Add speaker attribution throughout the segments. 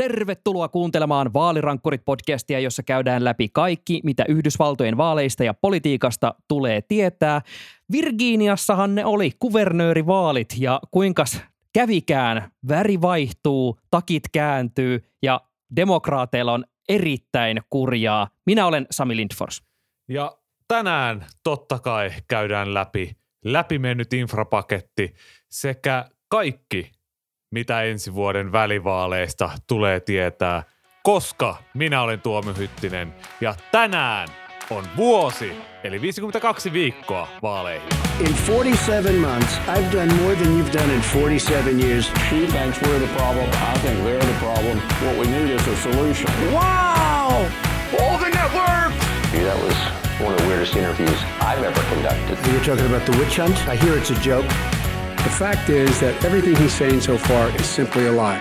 Speaker 1: Tervetuloa kuuntelemaan Vaalirankkurit-podcastia, jossa käydään läpi kaikki, mitä Yhdysvaltojen vaaleista ja politiikasta tulee tietää. Virginiassahan ne oli kuvernöörivaalit ja kuinka kävikään, väri vaihtuu, takit kääntyy ja demokraateilla on erittäin kurjaa. Minä olen Sami Lindfors.
Speaker 2: Ja tänään totta kai käydään läpi läpimennyt infrapaketti sekä kaikki mitä ensi vuoden välivaaleista tulee tietää, koska minä olen Tuomo Hyttinen ja tänään on vuosi, eli 52 viikkoa vaaleihin.
Speaker 3: In 47 months, I've done more than you've done in 47 years.
Speaker 4: She thinks we're the problem. I think they're the problem. What we need is a solution.
Speaker 5: Wow! All the network!
Speaker 6: That was one of the weirdest interviews I've ever conducted.
Speaker 3: You're talking about the witch hunt? I hear it's a joke. The fact is that everything he's saying so far is simply a lie.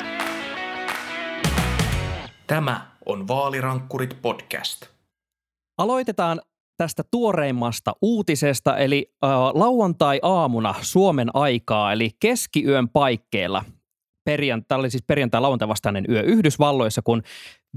Speaker 7: Tämä on Vaalirankkurit podcast.
Speaker 1: Aloitetaan tästä tuoreimmasta uutisesta, eli äh, lauantai-aamuna Suomen aikaa, eli keskiyön paikkeilla. Perjantai, oli siis perjantai-lauantai vastainen yö Yhdysvalloissa, kun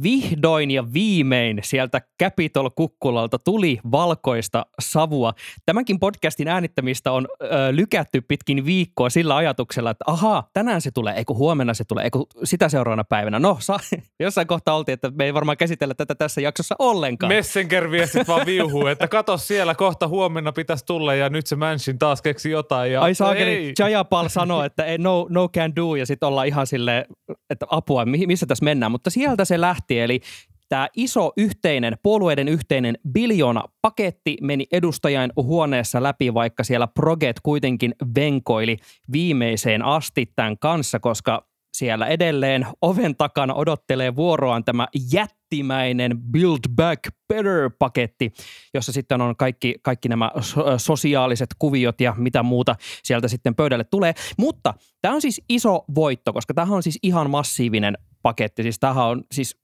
Speaker 1: vihdoin ja viimein sieltä Capitol-kukkulalta tuli valkoista savua. Tämänkin podcastin äänittämistä on ö, lykätty pitkin viikkoa sillä ajatuksella, että ahaa, tänään se tulee, eikö huomenna se tulee, eikö sitä seuraavana päivänä. No, sa- jossain kohtaa oltiin, että me ei varmaan käsitellä tätä tässä jaksossa ollenkaan.
Speaker 2: Messenger-viestit vaan viuhuu, että kato siellä, kohta huomenna pitäisi tulla ja nyt se Manchin taas keksi jotain. Ja
Speaker 1: Ai saakeli, Jayapal sanoi, että ei, no, no can do ja sitten ollaan ihan silleen, että apua, missä tässä mennään. Mutta sieltä se lähti lähti. Eli tämä iso yhteinen, puolueiden yhteinen biljona paketti meni edustajain huoneessa läpi, vaikka siellä Proget kuitenkin venkoili viimeiseen asti tämän kanssa, koska siellä edelleen oven takana odottelee vuoroaan tämä jättimäinen Build Back Better-paketti, jossa sitten on kaikki, kaikki nämä sosiaaliset kuviot ja mitä muuta sieltä sitten pöydälle tulee. Mutta tämä on siis iso voitto, koska tämä on siis ihan massiivinen paketti. Siis tämähän on siis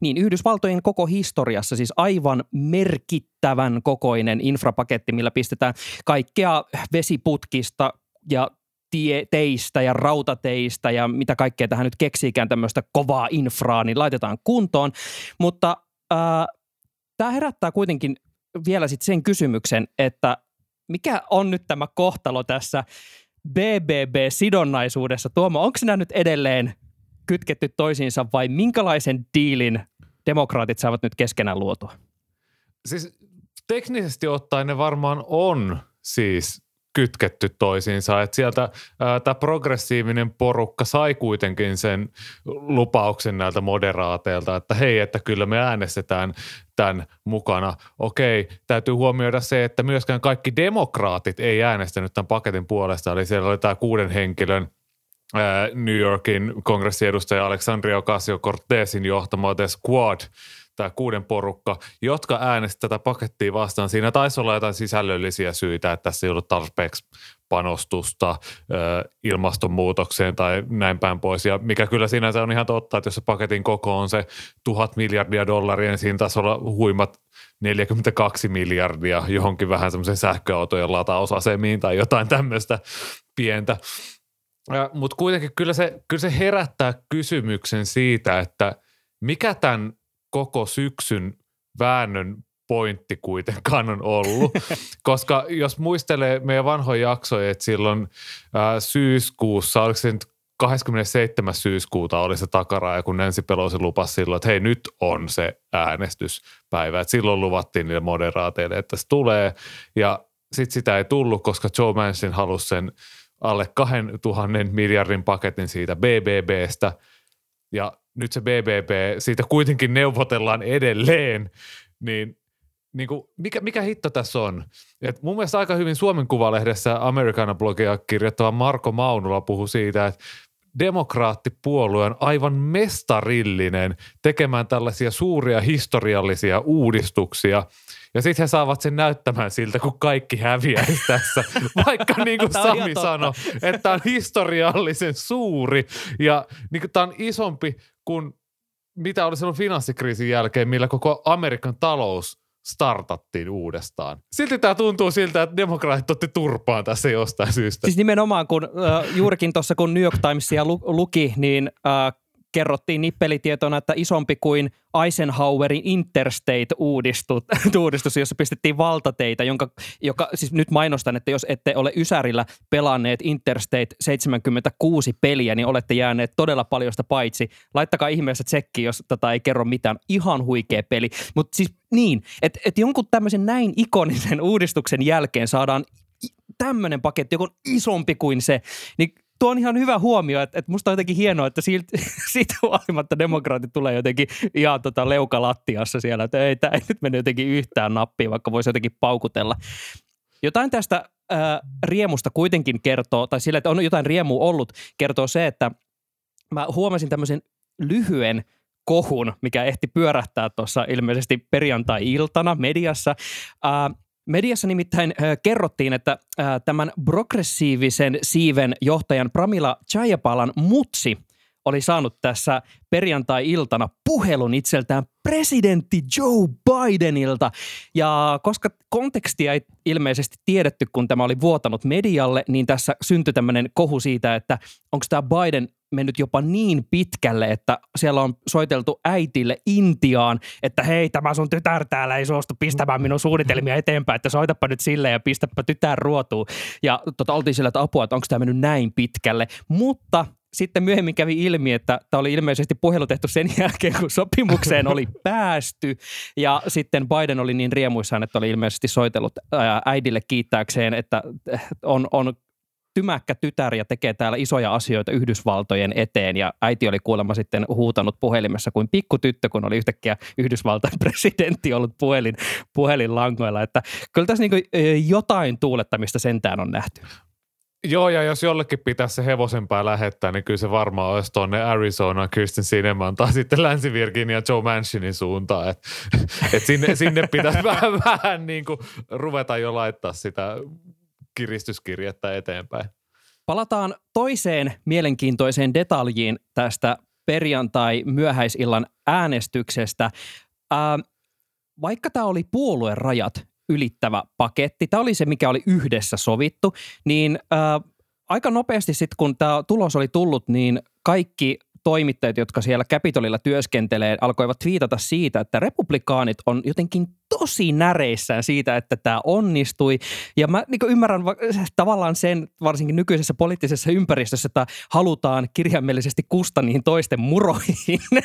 Speaker 1: niin Yhdysvaltojen koko historiassa siis aivan merkittävän kokoinen infrapaketti, millä pistetään kaikkea vesiputkista ja tie, teistä ja rautateistä ja mitä kaikkea tähän nyt keksiikään tämmöistä kovaa infraa, niin laitetaan kuntoon. Mutta äh, tämä herättää kuitenkin vielä sitten sen kysymyksen, että mikä on nyt tämä kohtalo tässä BBB-sidonnaisuudessa? Tuomo, onko nämä nyt edelleen kytketty toisiinsa vai minkälaisen diilin demokraatit saavat nyt keskenään luotua?
Speaker 2: Siis teknisesti ottaen ne varmaan on siis kytketty toisiinsa. Että sieltä tämä progressiivinen porukka sai kuitenkin sen lupauksen näiltä moderaateilta, että hei, että kyllä me äänestetään tämän mukana. Okei, täytyy huomioida se, että myöskään kaikki demokraatit ei äänestänyt tämän paketin puolesta. Eli siellä oli tämä kuuden henkilön – New Yorkin kongressiedustaja Alexandria Ocasio-Cortezin johtama The Squad, tämä kuuden porukka, jotka äänestivät tätä pakettia vastaan. Siinä taisi olla jotain sisällöllisiä syitä, että tässä ei ollut tarpeeksi panostusta ilmastonmuutokseen tai näin päin pois. Ja mikä kyllä sinänsä on ihan totta, että jos se paketin koko on se tuhat miljardia dollaria, niin siinä taisi olla huimat 42 miljardia johonkin vähän semmoisen sähköautojen latausasemiin tai jotain tämmöistä pientä. Mutta kuitenkin kyllä se, kyllä se herättää kysymyksen siitä, että mikä tämän koko syksyn väännön pointti kuitenkaan on ollut. Koska jos muistelee meidän vanhoja jaksoja, että silloin ää, syyskuussa, oliko se nyt 27. syyskuuta oli se takaraja, kun Nancy Pelosi lupasi silloin, että hei nyt on se äänestyspäivä. Et silloin luvattiin niille moderaateille, että se tulee ja sitten sitä ei tullut, koska Joe Manchin halusi sen – alle 2000 miljardin paketin siitä BBBstä ja nyt se BBB, siitä kuitenkin neuvotellaan edelleen, niin, niin kuin, mikä, mikä hitto tässä on? Et mun mielestä aika hyvin Suomen Kuvalehdessä Americana-blogia kirjoittava Marko Maunula puhui siitä, että demokraattipuolue on aivan mestarillinen tekemään tällaisia suuria historiallisia uudistuksia – ja sitten he saavat sen näyttämään siltä, kun kaikki häviäisi tässä. Vaikka niin kuin Sami sanoi, että tämä on historiallisen suuri. Ja niin kuin tämä on isompi kuin mitä oli silloin finanssikriisin jälkeen, millä koko Amerikan talous startattiin uudestaan. Silti tämä tuntuu siltä, että demokraatit otti turpaan tässä jostain syystä.
Speaker 1: Siis nimenomaan, kun äh, juurikin tuossa kun New York Timesia lu- luki, niin äh, kerrottiin nippelitietona, että isompi kuin Eisenhowerin Interstate-uudistus, jossa pistettiin valtateitä, jonka, joka siis nyt mainostan, että jos ette ole Ysärillä pelanneet Interstate 76 peliä, niin olette jääneet todella paljosta paitsi. Laittakaa ihmeessä tsekki, jos tätä ei kerro mitään. Ihan huikea peli. Mutta siis niin, että et jonkun tämmöisen näin ikonisen uudistuksen jälkeen saadaan tämmöinen paketti, joka on isompi kuin se, niin tuo on ihan hyvä huomio, että, että musta on jotenkin hienoa, että siitä, siitä huolimatta demokraatit tulee jotenkin ihan tota leukalattiassa siellä, että ei, tämä ei nyt mene jotenkin yhtään nappiin, vaikka voisi jotenkin paukutella. Jotain tästä ää, riemusta kuitenkin kertoo, tai sillä, että on jotain riemua ollut, kertoo se, että mä huomasin tämmöisen lyhyen kohun, mikä ehti pyörähtää tuossa ilmeisesti perjantai-iltana mediassa. Ää, Mediassa nimittäin äh, kerrottiin, että äh, tämän progressiivisen siiven johtajan Pramila Chayapalan mutsi oli saanut tässä perjantai-iltana puhelun itseltään presidentti Joe Bidenilta. Ja koska kontekstia ei ilmeisesti tiedetty, kun tämä oli vuotanut medialle, niin tässä syntyi tämmöinen kohu siitä, että onko tämä Biden mennyt jopa niin pitkälle, että siellä on soiteltu äitille Intiaan, että hei, tämä sun tytär täällä ei suostu pistämään minun suunnitelmia eteenpäin, että soitapa nyt sille ja pistäpä tytär ruotuun. Ja tota, oltiin sillä, että apua, että onko tämä mennyt näin pitkälle. Mutta sitten myöhemmin kävi ilmi, että tämä oli ilmeisesti puhelu tehty sen jälkeen, kun sopimukseen oli päästy. Ja sitten Biden oli niin riemuissaan, että oli ilmeisesti soitellut äidille kiittääkseen, että on, on tymäkkä tytär ja tekee täällä isoja asioita Yhdysvaltojen eteen. Ja äiti oli kuulemma sitten huutanut puhelimessa kuin pikkutyttö, kun oli yhtäkkiä Yhdysvaltain presidentti ollut puhelin, puhelinlangoilla. Että kyllä tässä niin jotain tuulettamista sentään on nähty.
Speaker 2: Joo, ja jos jollekin pitäisi se hevosenpää lähettää, niin kyllä se varmaan olisi tuonne Arizona Kirsten Sineman tai sitten Länsi-Virginia Joe Manchinin suuntaan. Et, et sinne, sinne pitäisi vähän, vähän niin kuin ruveta jo laittaa sitä kiristyskirjettä eteenpäin.
Speaker 1: Palataan toiseen mielenkiintoiseen detaljiin tästä perjantai-myöhäisillan äänestyksestä. Ää, vaikka tämä oli puolueen rajat ylittävä paketti, tämä oli se, mikä oli yhdessä sovittu, niin ää, aika nopeasti sitten, kun tämä tulos oli tullut, niin kaikki toimittajat, jotka siellä Capitolilla työskentelee, alkoivat twiitata siitä, että republikaanit on jotenkin tosi näreissään siitä, että tämä onnistui. Ja mä niin ymmärrän tavallaan sen, varsinkin nykyisessä poliittisessa ympäristössä, että halutaan kirjaimellisesti kusta niihin toisten muroihin.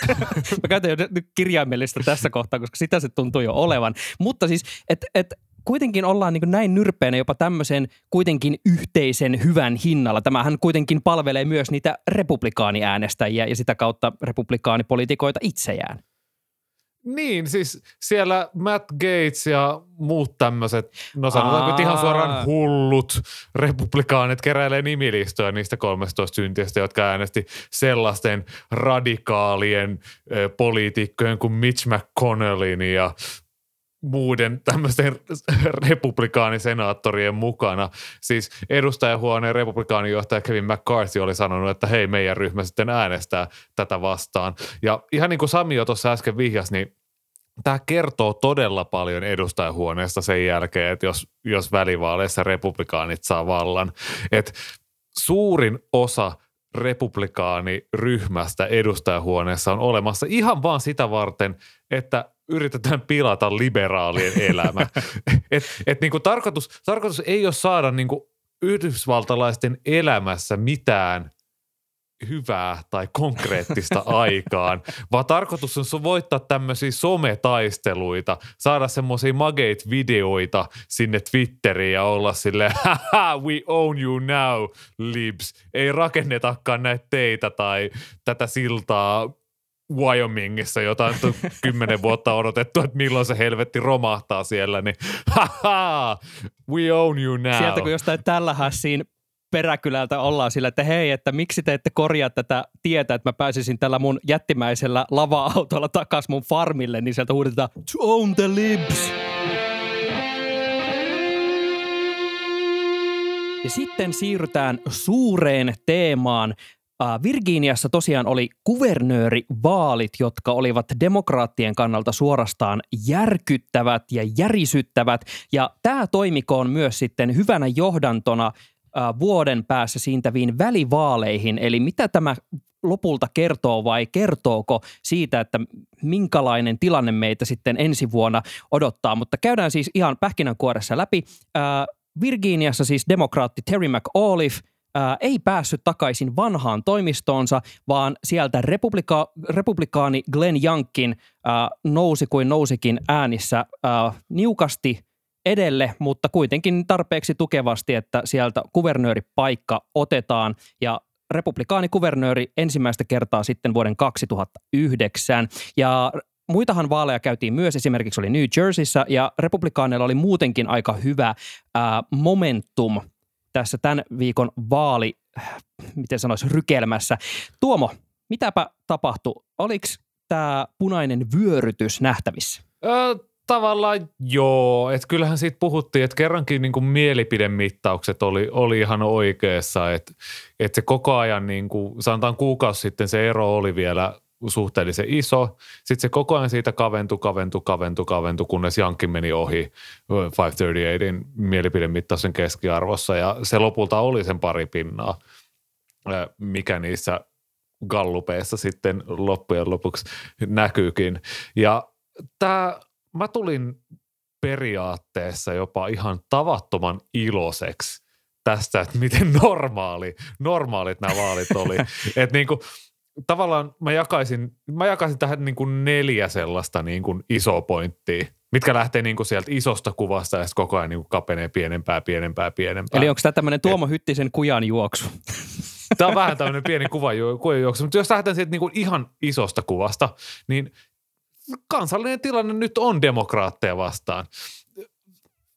Speaker 1: mä käytän jo kirjaimellista tässä kohtaa, koska sitä se tuntuu jo olevan. Mutta siis, että et, kuitenkin ollaan niin näin nyrpeänä jopa tämmöisen kuitenkin yhteisen hyvän hinnalla. Tämähän kuitenkin palvelee myös niitä republikaaniäänestäjiä ja sitä kautta republikaanipolitikoita itseään.
Speaker 2: Niin, siis siellä Matt Gates ja muut tämmöiset, no sanotaanko ihan suoraan hullut republikaanit keräilee nimilistoja niistä 13 syntiästä, jotka äänesti sellaisten radikaalien poliitikkojen kuin Mitch McConnellin ja muiden tämmöisten republikaanisenaattorien mukana. Siis edustajahuoneen republikaanijohtaja Kevin McCarthy oli sanonut, että hei meidän ryhmä sitten äänestää tätä vastaan. Ja ihan niin kuin Sami jo tuossa äsken vihjasi, niin tämä kertoo todella paljon edustajahuoneesta sen jälkeen, että jos, jos välivaaleissa republikaanit saa vallan. Että suurin osa republikaaniryhmästä edustajahuoneessa on olemassa ihan vaan sitä varten, että yritetään pilata liberaalien elämä. et, et niinku tarkoitus, tarkoitus ei ole saada niinku yhdysvaltalaisten elämässä mitään hyvää tai konkreettista aikaan, vaan tarkoitus on voittaa tämmöisiä sometaisteluita, saada semmoisia mageit videoita sinne Twitteriin ja olla sille haha, we own you now, libs. Ei rakennetakaan näitä teitä tai tätä siltaa Wyomingissa, jota on kymmenen vuotta odotettu, että milloin se helvetti romahtaa siellä, niin haha, we own you now.
Speaker 1: Sieltä kun jostain tällä hassiin peräkylältä ollaan sillä, että hei, että miksi te ette korjaa tätä tietä, että mä pääsisin tällä mun jättimäisellä lava-autolla takas mun farmille, niin sieltä huudetaan to own the libs. Ja sitten siirrytään suureen teemaan. Virginiassa tosiaan oli kuvernöörivaalit, jotka olivat demokraattien kannalta suorastaan järkyttävät ja järisyttävät. Ja tämä toimikoon myös sitten hyvänä johdantona vuoden päässä siintäviin välivaaleihin. Eli mitä tämä lopulta kertoo vai kertooko siitä, että minkälainen tilanne meitä sitten ensi vuonna odottaa. Mutta käydään siis ihan pähkinänkuoressa läpi. Ää, Virginiassa siis demokraatti Terry McAuliffe ää, ei päässyt takaisin vanhaan toimistoonsa, vaan sieltä republika- republikaani Glenn Youngkin nousi kuin nousikin äänissä ää, niukasti edelle, mutta kuitenkin tarpeeksi tukevasti, että sieltä kuvernööripaikka otetaan. Ja republikaanikuvernööri ensimmäistä kertaa sitten vuoden 2009. Ja muitahan vaaleja käytiin myös, esimerkiksi oli New Jerseyssä, ja republikaaneilla oli muutenkin aika hyvä ää, momentum tässä tämän viikon vaali, miten sanoisi, rykelmässä. Tuomo, mitäpä tapahtui? Oliko tämä punainen vyörytys nähtävissä?
Speaker 2: Ö, tavallaan joo, että kyllähän siitä puhuttiin, että kerrankin niin kuin mielipidemittaukset oli, oli ihan oikeassa, että, että se koko ajan, niin kuin, sanotaan kuukausi sitten se ero oli vielä suhteellisen iso. Sitten se koko ajan siitä kaventui, kaventui, kaventui, kaventui, kunnes Jankki meni ohi 538 mielipidemittauksen keskiarvossa ja se lopulta oli sen pari pinnaa, mikä niissä gallupeissa sitten loppujen lopuksi näkyykin. Ja tämä mä tulin periaatteessa jopa ihan tavattoman iloiseksi tästä, että miten normaali, normaalit nämä vaalit oli. että niin kuin, tavallaan mä jakaisin, mä jakaisin tähän niin kuin neljä sellaista niin kuin isoa pointtia, mitkä lähtee niin kuin sieltä isosta kuvasta ja koko ajan niin kuin kapenee pienempää, pienempää, pienempää.
Speaker 1: Eli onko tämä tämmöinen Tuomo Hyttisen kujan juoksu?
Speaker 2: Tämä on vähän tämmöinen pieni kuva juoksu, mutta jos lähdetään siitä niin kuin ihan isosta kuvasta, niin kansallinen tilanne nyt on demokraatteja vastaan.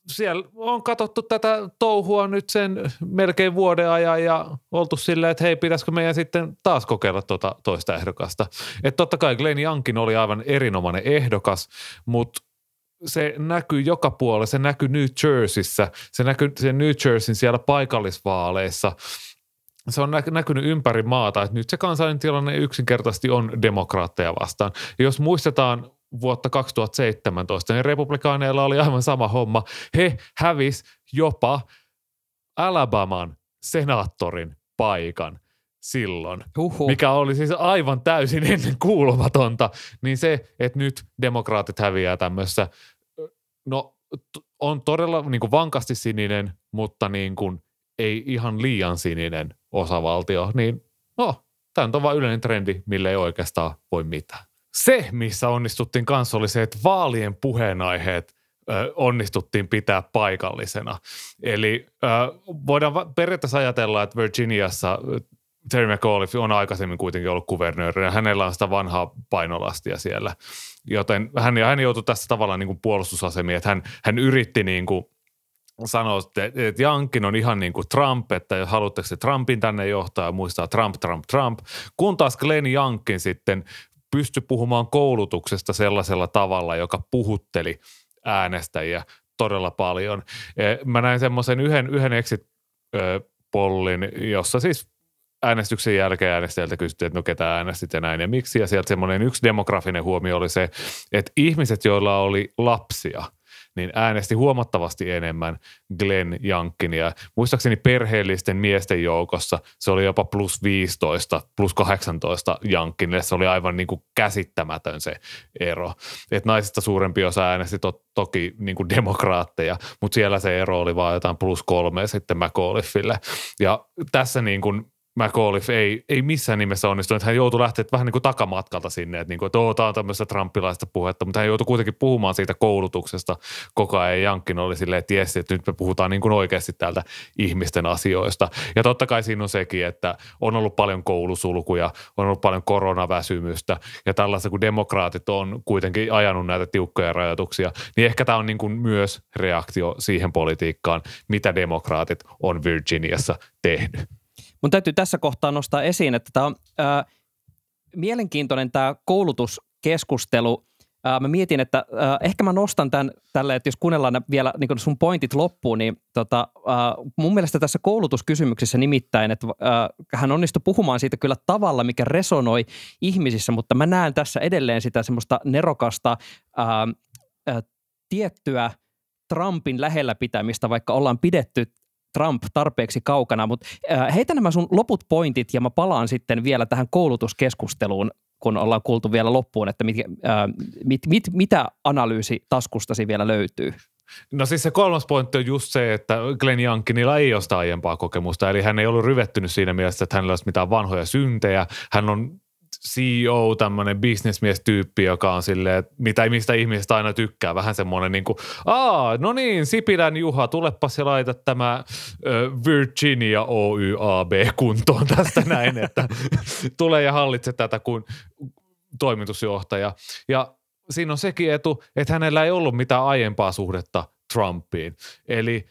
Speaker 2: Siellä on katsottu tätä touhua nyt sen melkein vuoden ajan ja oltu silleen, että hei, pitäisikö meidän sitten taas kokeilla tuota toista ehdokasta. Että totta kai Glenn Jankin oli aivan erinomainen ehdokas, mutta se näkyy joka puolella. Se näkyy New Jerseyssä, se näkyy se New Jerseyn siellä paikallisvaaleissa – se on näkynyt ympäri maata, että nyt se kansallinen tilanne yksinkertaisesti on demokraatteja vastaan. Ja jos muistetaan vuotta 2017, niin republikaaneilla oli aivan sama homma. He hävis jopa Alabaman senaattorin paikan silloin,
Speaker 1: Huhu.
Speaker 2: mikä oli siis aivan täysin ennen kuulumatonta. Niin se, että nyt demokraatit häviää tämmössä, no on todella niin kuin vankasti sininen, mutta niin kuin ei ihan liian sininen osavaltio, niin no, tämä on vain yleinen trendi, millä ei oikeastaan voi mitään. Se, missä onnistuttiin kanssa, oli se, että vaalien puheenaiheet onnistuttiin pitää paikallisena. Eli voidaan periaatteessa ajatella, että Virginiassa Terry McAuliffe on aikaisemmin kuitenkin ollut kuvernööri ja hänellä on sitä vanhaa painolastia siellä. Joten hän, hän joutui tässä tavallaan niin kuin puolustusasemia, että hän, hän yritti niin kuin – sanoo, että Jankin on ihan niin kuin Trump, että jos haluatteko se Trumpin tänne johtaa ja muistaa Trump, Trump, Trump. Kun taas Glenn Jankin sitten pystyi puhumaan koulutuksesta sellaisella tavalla, joka puhutteli äänestäjiä todella paljon. E, mä näin semmoisen yhden, yhden exit-pollin, jossa siis äänestyksen jälkeen äänestäjältä kysyttiin, että no ketä äänestit ja näin ja miksi. Ja sieltä semmoinen yksi demografinen huomio oli se, että ihmiset, joilla oli lapsia – niin äänesti huomattavasti enemmän Glenn Jankkinia. Muistaakseni perheellisten miesten joukossa se oli jopa plus 15, plus 18 Jankkinille. Se oli aivan niin kuin käsittämätön se ero. Et naisista suurempi osa äänesti to, toki niin kuin demokraatteja, mutta siellä se ero oli vain jotain plus kolme sitten McAuliffille. Ja tässä niin kuin McAuliffe ei, ei missään nimessä onnistunut. Hän joutui lähteä vähän niin kuin takamatkalta sinne, että, niin kuin, että tämä on tämmöistä trumpilaista puhetta, mutta hän joutui kuitenkin puhumaan siitä koulutuksesta koko ajan. Jankkin oli silleen, että jes, että nyt me puhutaan niin kuin oikeasti täältä ihmisten asioista. Ja totta kai siinä on sekin, että on ollut paljon koulusulkuja, on ollut paljon koronaväsymystä ja tällaista, kun demokraatit on kuitenkin ajanut näitä tiukkoja rajoituksia, niin ehkä tämä on niin kuin myös reaktio siihen politiikkaan, mitä demokraatit on Virginiassa tehnyt.
Speaker 1: Mun täytyy tässä kohtaa nostaa esiin, että tämä on ää, mielenkiintoinen tämä koulutuskeskustelu. Ää, mä mietin, että ää, ehkä mä nostan tämän tälle, että jos kuunnellaan vielä niin sun pointit loppuun, niin tota, ää, mun mielestä tässä koulutuskysymyksessä nimittäin, että ää, hän onnistui puhumaan siitä kyllä tavalla, mikä resonoi ihmisissä, mutta mä näen tässä edelleen sitä semmoista nerokasta ää, ää, tiettyä Trumpin lähellä pitämistä, vaikka ollaan pidetty Trump tarpeeksi kaukana, mutta äh, heitä nämä sun loput pointit ja mä palaan sitten vielä tähän koulutuskeskusteluun, kun ollaan kuultu vielä loppuun, että mit, äh, mit, mit, mitä analyysi taskustasi vielä löytyy.
Speaker 2: No siis se kolmas pointti on just se, että Glenn Youngkinilla ei ole sitä aiempaa kokemusta, eli hän ei ollut ryvettynyt siinä mielessä, että hänellä olisi mitään vanhoja syntejä. Hän on CEO, tämmöinen bisnesmies-tyyppi, joka on silleen, mitä, mistä ihmiset aina tykkää. Vähän semmoinen niin kuin, aa, no niin, Sipilän Juha, tulepas ja laita tämä ö, Virginia Oy AB kuntoon tästä näin, että tulee ja hallitse tätä kuin toimitusjohtaja. Ja siinä on sekin etu, että hänellä ei ollut mitään aiempaa suhdetta Trumpiin. Eli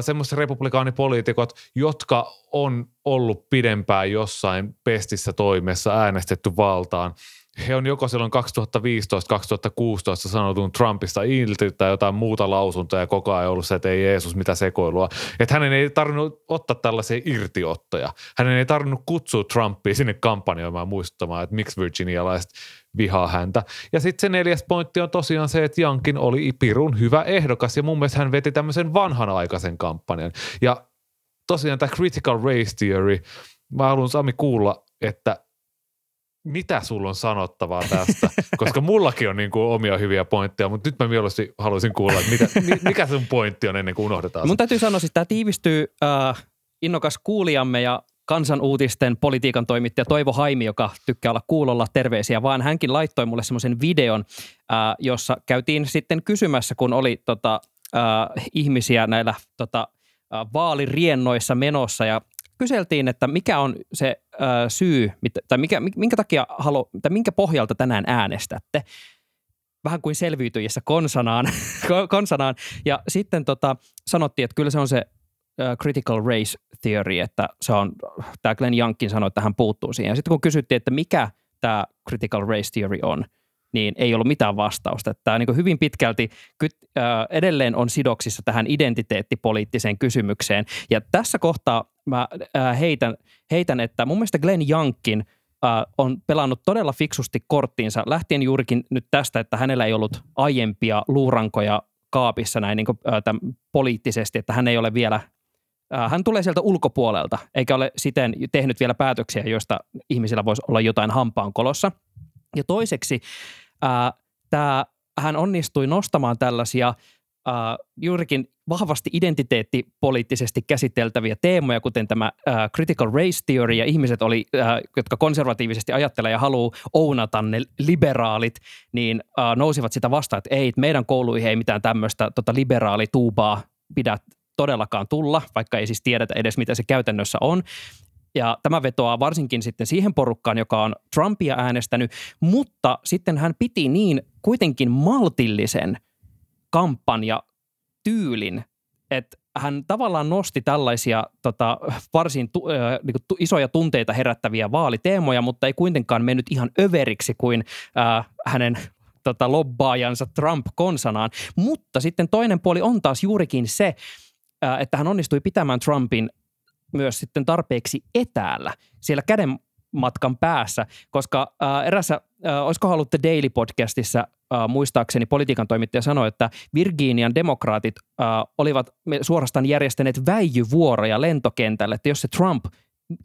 Speaker 2: semmoiset republikaanipoliitikot, jotka on ollut pidempään jossain pestissä toimessa äänestetty valtaan, he on joko silloin 2015-2016 sanotun Trumpista ilti tai jotain muuta lausuntoa ja koko ajan ollut se, että ei Jeesus mitä sekoilua. Että hänen ei tarvinnut ottaa tällaisia irtiottoja. Hänen ei tarvinnut kutsua Trumpia sinne kampanjoimaan muistuttamaan, että miksi virginialaiset vihaa häntä. Ja sitten se neljäs pointti on tosiaan se, että Jankin oli pirun hyvä ehdokas ja mun mielestä hän veti tämmöisen vanhanaikaisen kampanjan. Ja tosiaan tämä critical race theory, mä haluan Sami kuulla, että mitä sulla on sanottavaa tästä, koska mullakin on niin kuin omia hyviä pointteja, mutta nyt mä mieluusti haluaisin kuulla, että mitä, mikä sun pointti on ennen kuin unohdetaan
Speaker 1: Mun täytyy sanoa, että tämä tiivistyy äh, innokas kuulijamme ja kansanuutisten politiikan toimittaja Toivo Haimi, joka tykkää olla kuulolla terveisiä, vaan hänkin laittoi mulle semmoisen videon, äh, jossa käytiin sitten kysymässä, kun oli tota, äh, ihmisiä näillä tota, äh, vaaliriennoissa menossa ja kyseltiin, että mikä on se äh, syy, mit, tai mikä, minkä takia halu, tai minkä pohjalta tänään äänestätte. Vähän kuin selviytyjissä konsanaan. konsanaan. Ja sitten tota, sanottiin, että kyllä se on se uh, critical race theory, että se on, tämä Glenn Youngkin sanoi, että hän puuttuu siihen. Ja sitten kun kysyttiin, että mikä tämä critical race theory on, niin ei ollut mitään vastausta. Tämä niin hyvin pitkälti edelleen on sidoksissa tähän identiteettipoliittiseen kysymykseen. Ja tässä kohtaa mä heitän, heitän että mun mielestä Glenn Youngkin on pelannut todella fiksusti korttiinsa lähtien juurikin nyt tästä, että hänellä ei ollut aiempia luurankoja kaapissa näin niin kuin, tämän, poliittisesti, että hän ei ole vielä hän tulee sieltä ulkopuolelta, eikä ole siten tehnyt vielä päätöksiä, joista ihmisillä voisi olla jotain hampaan kolossa. Ja toiseksi tämä, hän onnistui nostamaan tällaisia ää, juurikin vahvasti identiteettipoliittisesti käsiteltäviä teemoja, kuten tämä ää, critical race theory, ja ihmiset, oli, ää, jotka konservatiivisesti ajattelee ja haluaa ounata ne liberaalit, niin ää, nousivat sitä vastaan, että ei, meidän kouluihin ei mitään tämmöistä tota liberaalituubaa pidä todellakaan tulla, vaikka ei siis tiedetä edes, mitä se käytännössä on. Ja tämä vetoaa varsinkin sitten siihen porukkaan, joka on Trumpia äänestänyt, mutta sitten hän piti niin kuitenkin maltillisen kampanja tyylin, että hän tavallaan nosti tällaisia tota, varsin tu, äh, niin kuin, tu, isoja tunteita herättäviä vaaliteemoja, mutta ei kuitenkaan mennyt ihan överiksi kuin äh, hänen tota, lobbaajansa Trump konsanaan. Mutta sitten toinen puoli on taas juurikin se, äh, että hän onnistui pitämään Trumpin myös sitten tarpeeksi etäällä siellä käden matkan päässä, koska äh, erässä, äh, olisiko ollut The Daily podcastissa äh, muistaakseni politiikan toimittaja sanoi, että Virginian demokraatit äh, olivat suorastaan järjestäneet väijyvuoroja lentokentälle, että jos se Trump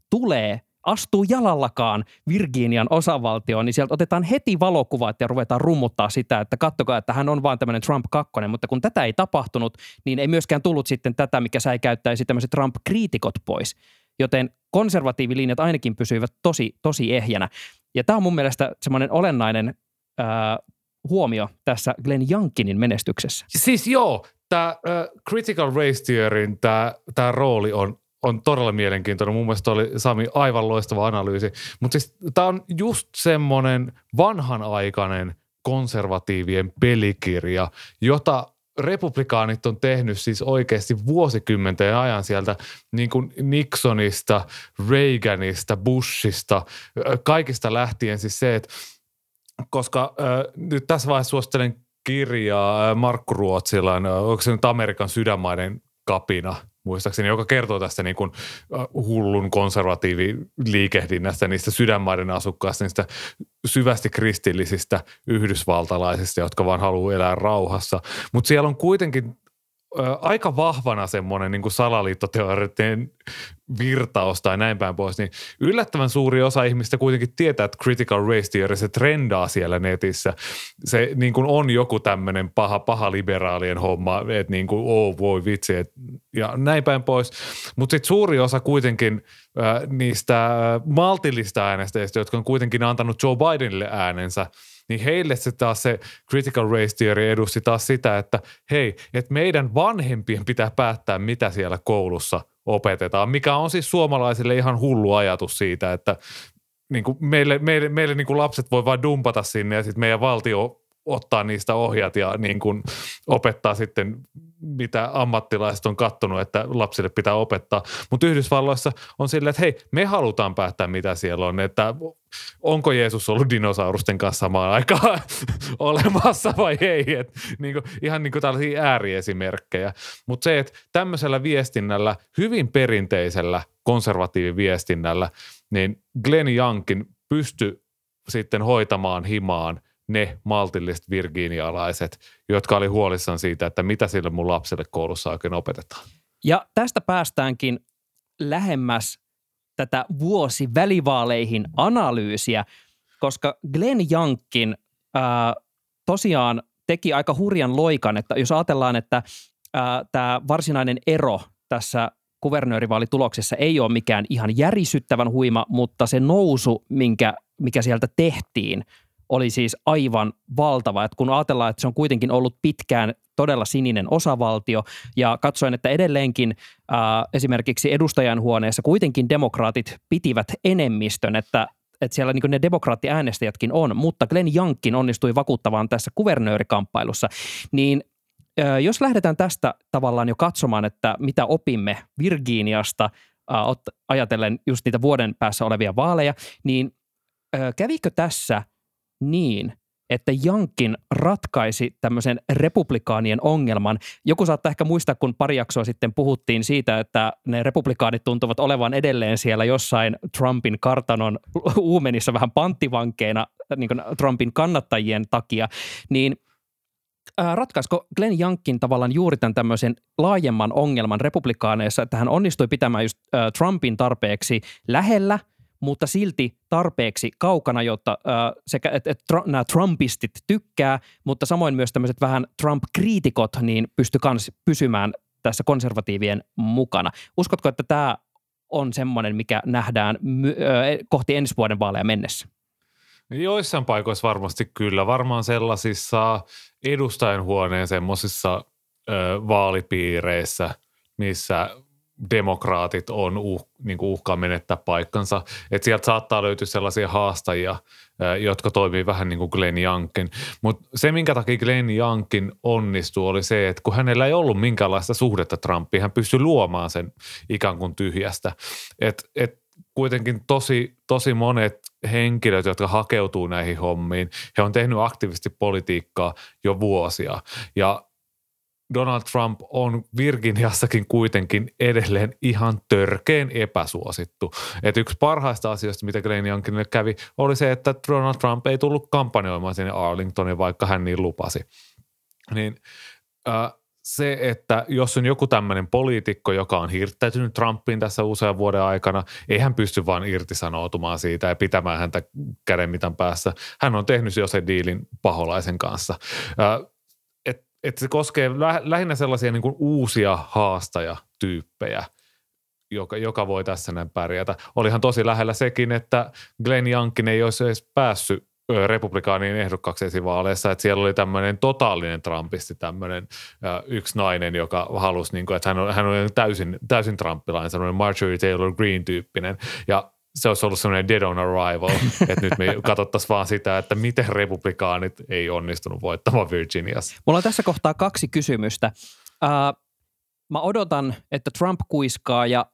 Speaker 1: tulee astuu jalallakaan Virginian osavaltioon, niin sieltä otetaan heti valokuvat ja ruvetaan rummuttaa sitä, että kattokaa, että hän on vaan tämmöinen Trump 2, mutta kun tätä ei tapahtunut, niin ei myöskään tullut sitten tätä, mikä käyttäisi tämmöiset Trump-kriitikot pois. Joten konservatiivilinjat ainakin pysyivät tosi, tosi ehjänä. Ja tämä on mun mielestä semmoinen olennainen ää, huomio tässä Glenn Youngkinin menestyksessä.
Speaker 2: Siis joo, tämä critical race theoryn tämä rooli on on todella mielenkiintoinen. Mun mielestä oli Sami aivan loistava analyysi. Mutta siis tämä on just semmoinen vanhanaikainen konservatiivien pelikirja, jota republikaanit on tehnyt siis oikeasti vuosikymmenten ajan sieltä niin kuin Nixonista, Reaganista, Bushista, kaikista lähtien siis se, että koska äh, nyt tässä vaiheessa suosittelen kirjaa Markku Ruotsilan, onko se nyt Amerikan sydänmaiden kapina – muistaakseni, joka kertoo tästä niin kuin hullun konservatiiviliikehdinnästä, niistä sydänmaiden asukkaista, niistä syvästi kristillisistä yhdysvaltalaisista, jotka vaan haluaa elää rauhassa. Mutta siellä on kuitenkin aika vahvana semmoinen niin salaliittoteoreettinen virtaus tai näin päin pois, niin yllättävän suuri osa ihmistä kuitenkin tietää, että critical race theory, se trendaa siellä netissä. Se niin kuin on joku tämmöinen paha, paha liberaalien homma, että niin kuin, oh, voi vitsi, et, ja näin päin pois. Mutta sitten suuri osa kuitenkin äh, niistä maltillista äänestäjistä, jotka on kuitenkin antanut Joe Bidenille äänensä, niin heille se taas se critical race theory edusti taas sitä, että hei, että meidän vanhempien pitää päättää, mitä siellä koulussa opetetaan, mikä on siis suomalaisille ihan hullu ajatus siitä, että niin kuin meille, meille, meille niin kuin lapset voi vain dumpata sinne ja sitten meidän valtio ottaa niistä ohjat ja niin kuin opettaa sitten, mitä ammattilaiset on kattonut, että lapsille pitää opettaa. Mutta Yhdysvalloissa on silleen, että hei, me halutaan päättää, mitä siellä on, että onko Jeesus ollut dinosaurusten kanssa samaan aikaan olemassa vai ei. Et niin kuin, ihan niin kuin tällaisia ääriesimerkkejä. Mutta se, että tämmöisellä viestinnällä, hyvin perinteisellä konservatiiviviestinnällä, niin Glenn Youngkin pystyi sitten hoitamaan himaan ne maltilliset virginialaiset, jotka oli huolissaan siitä, että mitä sille mun lapselle koulussa oikein opetetaan.
Speaker 1: Ja tästä päästäänkin lähemmäs tätä vuosi välivaaleihin analyysiä, koska Glenn ää, tosiaan teki aika hurjan loikan, että jos ajatellaan, että tämä varsinainen ero tässä kuvernöörivaalituluksessa ei ole mikään ihan järisyttävän huima, mutta se nousu, minkä, mikä sieltä tehtiin – oli siis aivan valtava. Et kun ajatellaan, että se on kuitenkin ollut pitkään todella sininen osavaltio ja katsoin, että edelleenkin äh, esimerkiksi edustajanhuoneessa kuitenkin demokraatit pitivät enemmistön, että että siellä niin ne demokraattiäänestäjätkin on, mutta Glenn Youngkin onnistui vakuuttavaan tässä kuvernöörikamppailussa, niin jos lähdetään tästä tavallaan jo katsomaan, että mitä opimme Virginiasta äh, ajatellen just niitä vuoden päässä olevia vaaleja, niin äh, kävikö tässä – niin, että Jankin ratkaisi tämmöisen republikaanien ongelman. Joku saattaa ehkä muistaa, kun pari jaksoa sitten puhuttiin siitä, että ne republikaanit tuntuvat olevan edelleen siellä jossain Trumpin kartanon uumenissa vähän panttivankeina niin Trumpin kannattajien takia, niin ratkaisko Glenn Youngkin tavallaan juuri tämän tämmöisen laajemman ongelman republikaaneissa, että hän onnistui pitämään just Trumpin tarpeeksi lähellä – mutta silti tarpeeksi kaukana, jotta sekä et, et, nämä Trumpistit tykkää, mutta samoin myös tämmöiset vähän Trump-kriitikot niin pysty kans pysymään tässä konservatiivien mukana. Uskotko, että tämä on semmoinen, mikä nähdään my- kohti ensi vuoden vaaleja mennessä?
Speaker 2: Joissain paikoissa varmasti kyllä. Varmaan sellaisissa edustajanhuoneen semmoisissa vaalipiireissä, missä demokraatit on uh, niin kuin uhkaa menettää paikkansa. Et sieltä saattaa löytyä sellaisia haastajia, jotka toimii vähän niin kuin Glenn Youngkin. Mutta se, minkä takia Glenn Youngkin onnistui, oli se, että kun hänellä ei ollut minkäänlaista suhdetta Trumpiin, hän pystyi luomaan sen ikään kuin tyhjästä. Et, et kuitenkin tosi, tosi monet henkilöt, jotka hakeutuu näihin hommiin, he on tehnyt aktiivisesti politiikkaa jo vuosia. Ja Donald Trump on Virginiassakin kuitenkin edelleen ihan törkeen epäsuosittu. Et yksi parhaista asioista, mitä Glenn Youngkinille kävi, oli se, että Donald Trump ei tullut kampanjoimaan sinne Arlingtoniin, vaikka hän niin lupasi. Niin äh, se, että jos on joku tämmöinen poliitikko, joka on hirttäytynyt Trumpiin tässä usean vuoden aikana, ei hän pysty vaan irtisanoutumaan siitä ja pitämään häntä kädenmitan päässä. Hän on tehnyt jo sen diilin paholaisen kanssa. Äh, että se koskee lä- lähinnä sellaisia niin kuin uusia haastajatyyppejä, joka, joka voi tässä näin pärjätä. Olihan tosi lähellä sekin, että Glenn Youngkin ei olisi edes päässyt republikaanien ehdokkaaksi esivaaleissa, että siellä oli tämmöinen totaalinen Trumpisti, tämmöinen yksi nainen, joka halusi, niin kuin, että hän on, hän on täysin, täysin Trumpilainen, semmoinen Marjorie Taylor Greene-tyyppinen, ja se olisi ollut semmoinen dead on arrival, että nyt me katsottaisiin vaan sitä, että miten republikaanit ei onnistunut voittamaan Virginiassa.
Speaker 1: Mulla on tässä kohtaa kaksi kysymystä. Uh, mä odotan, että Trump kuiskaa ja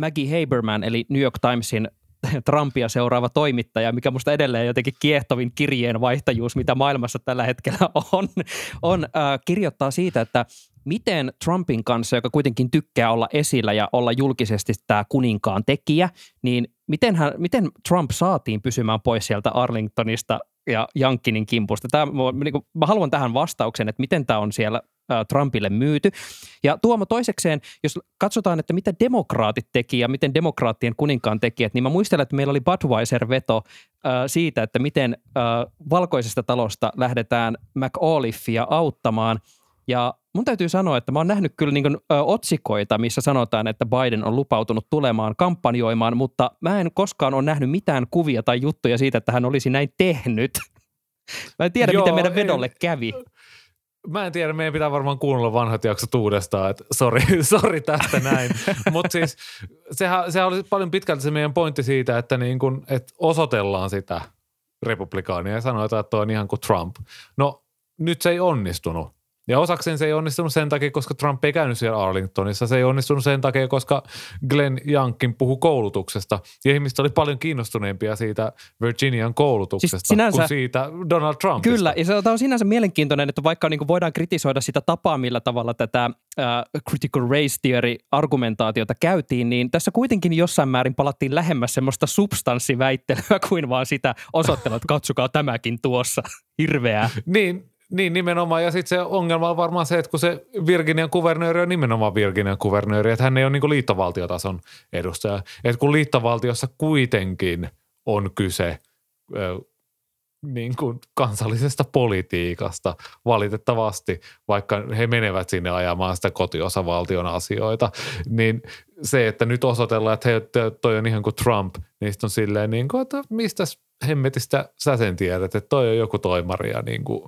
Speaker 1: Maggie Haberman, eli New York Timesin Trumpia seuraava toimittaja, mikä musta edelleen jotenkin kiehtovin kirjeen vaihtajuus, mitä maailmassa tällä hetkellä on, on äh, kirjoittaa siitä, että miten Trumpin kanssa, joka kuitenkin tykkää olla esillä ja olla julkisesti tämä kuninkaan tekijä, niin miten, hän, miten Trump saatiin pysymään pois sieltä Arlingtonista ja Jankkinin kimpusta? Tämä, niin kuin, mä haluan tähän vastauksen, että miten tämä on siellä Trumpille myyty. Ja Tuomo toisekseen, jos katsotaan, että mitä demokraatit teki ja miten demokraattien kuninkaan tekijät, niin mä muistelen, että meillä oli Budweiser-veto äh, siitä, että miten äh, valkoisesta talosta lähdetään McAuliffia auttamaan. Ja mun täytyy sanoa, että mä oon nähnyt kyllä niin kuin, ö, otsikoita, missä sanotaan, että Biden on lupautunut tulemaan kampanjoimaan, mutta mä en koskaan ole nähnyt mitään kuvia tai juttuja siitä, että hän olisi näin tehnyt. Mä en tiedä,
Speaker 2: Joo,
Speaker 1: miten meidän
Speaker 2: ei-
Speaker 1: vedolle kävi.
Speaker 2: Mä en tiedä, meidän pitää varmaan kuunnella vanhat jaksot uudestaan, että sori, sori tästä näin. Mutta siis sehän, sehän oli paljon pitkälti se meidän pointti siitä, että, niin kun, että osoitellaan sitä republikaania ja sanotaan, että toi on ihan kuin Trump. No nyt se ei onnistunut. Ja osakseen se ei onnistunut sen takia, koska Trump ei käynyt siellä Arlingtonissa. Se ei onnistunut sen takia, koska Glenn Youngkin puhui koulutuksesta. Ja ihmiset oli paljon kiinnostuneempia siitä Virginian koulutuksesta
Speaker 1: Siis sinänsä-
Speaker 2: kuin siitä Donald Trumpista.
Speaker 1: Kyllä, ja se on sinänsä mielenkiintoinen, että vaikka niin kuin voidaan kritisoida sitä tapaa, millä tavalla tätä äh, critical race theory argumentaatiota käytiin, niin tässä kuitenkin jossain määrin palattiin lähemmäs semmoista substanssiväittelyä kuin vaan sitä osoittelua, että katsokaa tämäkin tuossa, hirveää.
Speaker 2: Niin, niin nimenomaan. Ja sitten se ongelma on varmaan se, että kun se Virginian kuvernööri on nimenomaan Virginian kuvernööri, että hän ei ole niin liittovaltiotason edustaja. Että kun liittovaltiossa kuitenkin on kyse ö, niin kuin kansallisesta politiikasta valitettavasti, vaikka he menevät sinne ajamaan sitä kotiosavaltion asioita, niin se, että nyt osoitellaan, että te- toi on ihan kuin Trump, niin on silleen, niin kuin, että mistä hemmetistä sä sen tiedät, että toi on joku toimari ja niin kuin,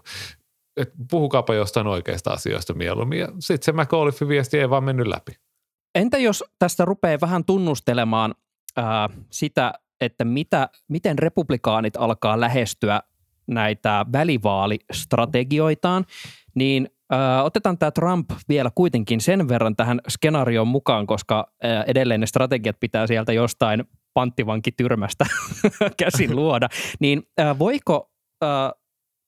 Speaker 2: että puhukaapa jostain oikeista asioista mieluummin. Ja sitten se McAuliffin viesti ei vaan mennyt läpi.
Speaker 1: Entä jos tästä rupeaa vähän tunnustelemaan ää, sitä, että mitä, miten republikaanit alkaa lähestyä näitä välivaalistrategioitaan, niin ää, otetaan tämä Trump vielä kuitenkin sen verran tähän skenaarioon mukaan, koska ää, edelleen ne strategiat pitää sieltä jostain panttivankityrmästä käsin luoda. Niin ää, voiko, ää,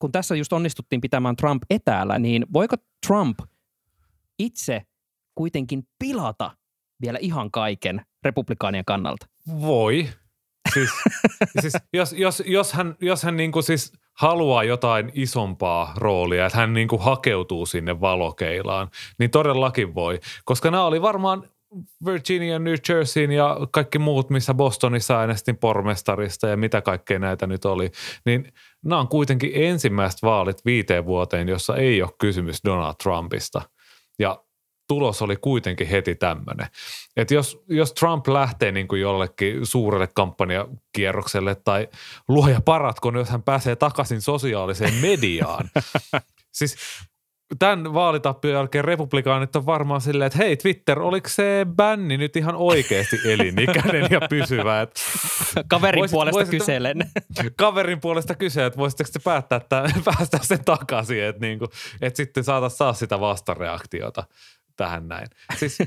Speaker 1: kun tässä just onnistuttiin pitämään Trump etäällä, niin voiko Trump itse kuitenkin pilata vielä ihan kaiken republikaanien kannalta.
Speaker 2: Voi. Siis, siis jos, jos, jos hän, jos hän niin kuin siis haluaa jotain isompaa roolia, että hän niin kuin hakeutuu sinne valokeilaan, niin todellakin voi. Koska nämä oli varmaan Virginia, New Jerseyn ja kaikki muut, missä Bostonissa äänestin pormestarista ja mitä kaikkea näitä nyt oli, niin nämä on kuitenkin ensimmäiset vaalit viiteen vuoteen, jossa ei ole kysymys Donald Trumpista. Ja tulos oli kuitenkin heti tämmöinen. Että jos, jos Trump lähtee niin kuin jollekin suurelle kampanjakierrokselle tai luoja paratkoon, jos hän pääsee takaisin sosiaaliseen mediaan. siis tämän vaalitappion jälkeen republikaanit on varmaan silleen, että hei Twitter, oliko se bänni nyt ihan oikeasti elinikäinen ja pysyvä? Et
Speaker 1: Kaverin
Speaker 2: Voisit-
Speaker 1: puolesta
Speaker 2: voisit-
Speaker 1: kyselen.
Speaker 2: kaverin puolesta kysyä, että voisitteko te päättää, että päästä sen takaisin, että, niinku, että sitten saataisiin saa sitä vastareaktiota tähän näin. Siis,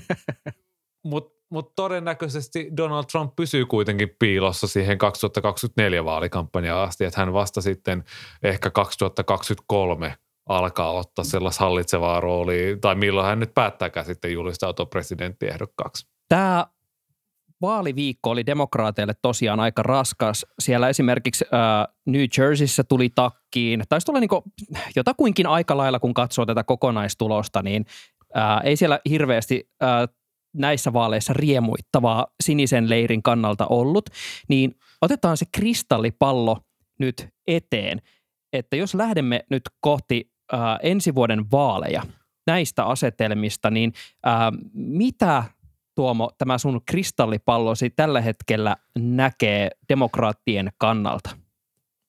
Speaker 2: Mutta mut todennäköisesti Donald Trump pysyy kuitenkin piilossa siihen 2024 vaalikampanjaan asti, että hän vasta sitten ehkä 2023 alkaa ottaa sellaista hallitsevaa roolia, tai milloin hän nyt päättääkään sitten julistautua presidenttiehdokkaaksi.
Speaker 1: Tämä vaaliviikko oli demokraateille tosiaan aika raskas. Siellä esimerkiksi äh, New Jerseyssä tuli takkiin. Taisi tulla niinku jotakuinkin aika lailla, kun katsoo tätä kokonaistulosta, niin äh, ei siellä hirveästi äh, näissä vaaleissa riemuittavaa sinisen leirin kannalta ollut. Niin otetaan se kristallipallo nyt eteen, että jos lähdemme nyt kohti äh, ensi vuoden vaaleja näistä asetelmista, niin äh, mitä Tuomo, tämä sun kristallipallosi tällä hetkellä näkee demokraattien kannalta?